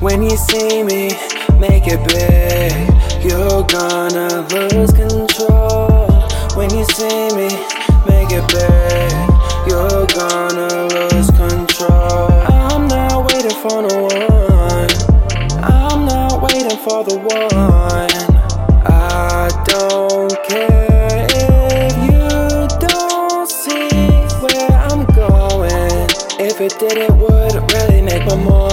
When you see me, make it big. You're gonna lose control. When you see me, make it big. You're gonna lose control. I'm not waiting for no one. I'm not waiting for the one. I don't care if you don't see where I'm going. If it did, it would really make my morning.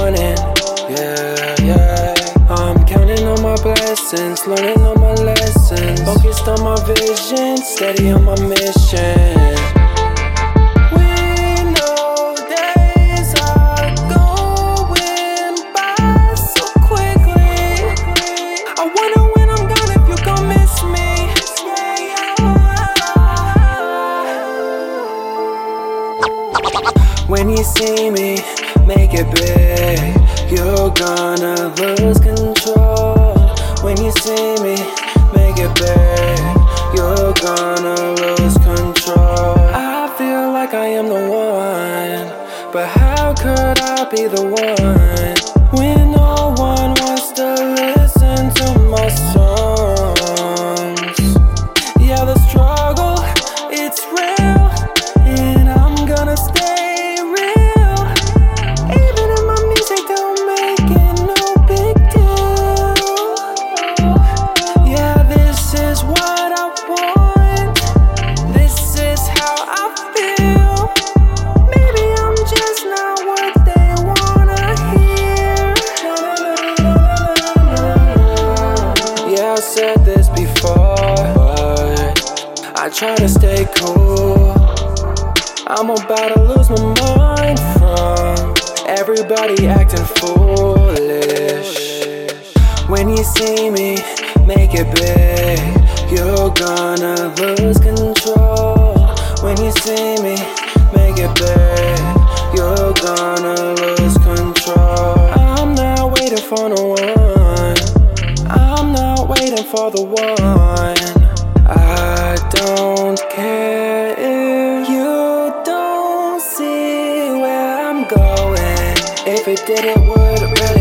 Learning all my lessons. Focused on my vision, steady on my mission. We know days are going by so quickly. I wonder when I'm gone if you gon' miss me. When you see me, make it big. You're gonna lose control. See me, make it big. You're gonna lose control. I feel like I am the one, but how could I be the one when no one wants to listen to my songs? Yeah, the struggle, it's real, said this before, but I try to stay cool. I'm about to lose my mind from everybody acting foolish. When you see me, make it big. You're gonna lose control. When you see me, make it big. For the one. I don't care if you don't see where I'm going. If it did, it